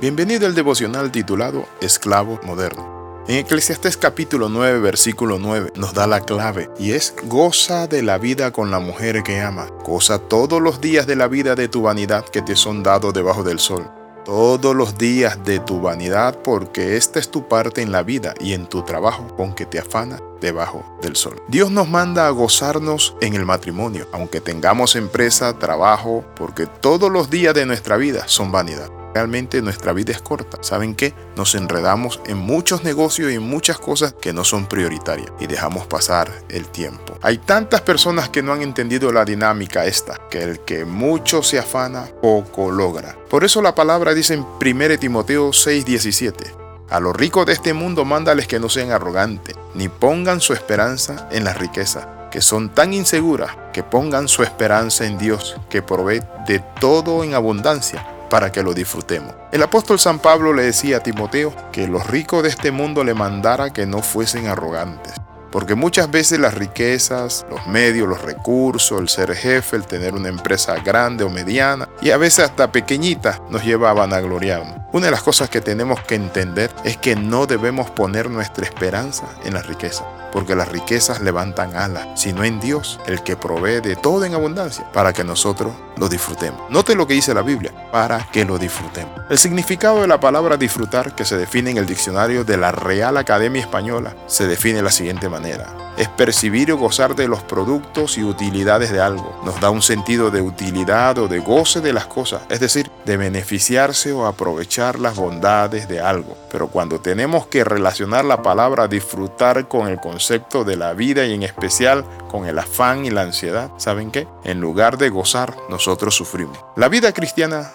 Bienvenido al devocional titulado Esclavo Moderno. En Eclesiastés capítulo 9, versículo 9 nos da la clave y es goza de la vida con la mujer que ama, goza todos los días de la vida de tu vanidad que te son dados debajo del sol. Todos los días de tu vanidad porque esta es tu parte en la vida y en tu trabajo con que te afana debajo del sol. Dios nos manda a gozarnos en el matrimonio, aunque tengamos empresa, trabajo, porque todos los días de nuestra vida son vanidad realmente nuestra vida es corta. ¿Saben qué? Nos enredamos en muchos negocios y en muchas cosas que no son prioritarias y dejamos pasar el tiempo. Hay tantas personas que no han entendido la dinámica esta, que el que mucho se afana, poco logra. Por eso la palabra dice en 1 Timoteo 6:17. A los ricos de este mundo mándales que no sean arrogantes, ni pongan su esperanza en las riquezas, que son tan inseguras, que pongan su esperanza en Dios, que provee de todo en abundancia para que lo disfrutemos. El apóstol San Pablo le decía a Timoteo que los ricos de este mundo le mandara que no fuesen arrogantes. Porque muchas veces las riquezas, los medios, los recursos, el ser jefe, el tener una empresa grande o mediana y a veces hasta pequeñita nos lleva a vanagloriarnos. Una de las cosas que tenemos que entender es que no debemos poner nuestra esperanza en la riqueza porque las riquezas levantan alas, sino en Dios, el que provee de todo en abundancia, para que nosotros lo disfrutemos. Note lo que dice la Biblia, para que lo disfrutemos. El significado de la palabra disfrutar, que se define en el diccionario de la Real Academia Española, se define de la siguiente manera es percibir o gozar de los productos y utilidades de algo. Nos da un sentido de utilidad o de goce de las cosas, es decir, de beneficiarse o aprovechar las bondades de algo. Pero cuando tenemos que relacionar la palabra disfrutar con el concepto de la vida y en especial con el afán y la ansiedad, ¿saben qué? En lugar de gozar, nosotros sufrimos. La vida cristiana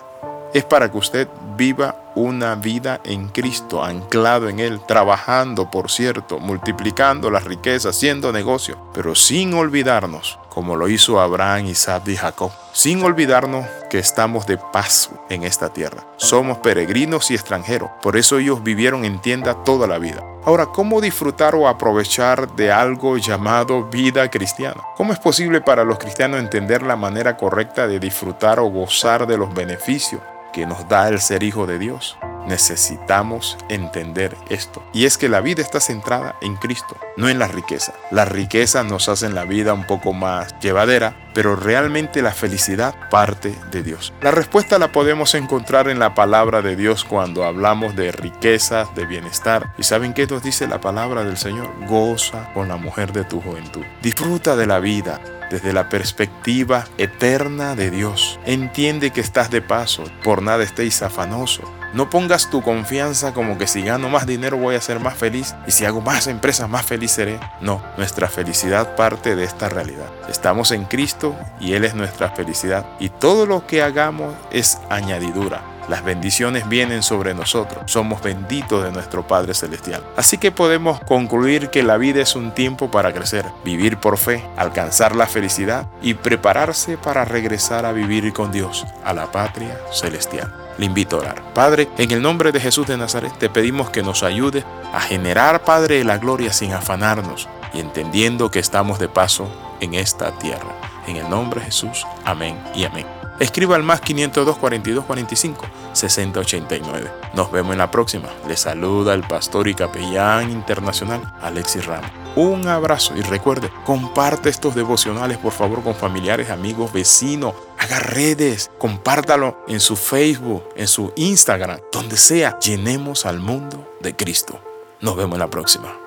es para que usted viva una vida en Cristo, anclado en Él, trabajando, por cierto, multiplicando las riquezas, haciendo negocio, pero sin olvidarnos, como lo hizo Abraham, Isaac y Jacob, sin olvidarnos que estamos de paso en esta tierra. Somos peregrinos y extranjeros, por eso ellos vivieron en tienda toda la vida. Ahora, ¿cómo disfrutar o aprovechar de algo llamado vida cristiana? ¿Cómo es posible para los cristianos entender la manera correcta de disfrutar o gozar de los beneficios que nos da el ser hijo de Dios. Necesitamos entender esto. Y es que la vida está centrada en Cristo, no en la riqueza. Las riquezas nos hacen la vida un poco más llevadera, pero realmente la felicidad parte de Dios. La respuesta la podemos encontrar en la palabra de Dios cuando hablamos de riquezas, de bienestar. ¿Y saben qué nos dice la palabra del Señor? Goza con la mujer de tu juventud. Disfruta de la vida desde la perspectiva eterna de Dios. Entiende que estás de paso, por nada estéis afanoso. No pongas tu confianza como que si gano más dinero voy a ser más feliz y si hago más empresas más feliz seré. No, nuestra felicidad parte de esta realidad. Estamos en Cristo y Él es nuestra felicidad y todo lo que hagamos es añadidura. Las bendiciones vienen sobre nosotros. Somos benditos de nuestro Padre Celestial. Así que podemos concluir que la vida es un tiempo para crecer, vivir por fe, alcanzar la felicidad y prepararse para regresar a vivir con Dios, a la patria celestial. Le invito a orar. Padre, en el nombre de Jesús de Nazaret te pedimos que nos ayude a generar, Padre, la gloria sin afanarnos y entendiendo que estamos de paso en esta tierra. En el nombre de Jesús, amén y amén. Escriba al más 502 42 45 60 89. Nos vemos en la próxima. Le saluda el pastor y capellán internacional Alexis Ramos. Un abrazo y recuerde, comparte estos devocionales por favor con familiares, amigos, vecinos. Haga redes, compártalo en su Facebook, en su Instagram, donde sea. Llenemos al mundo de Cristo. Nos vemos en la próxima.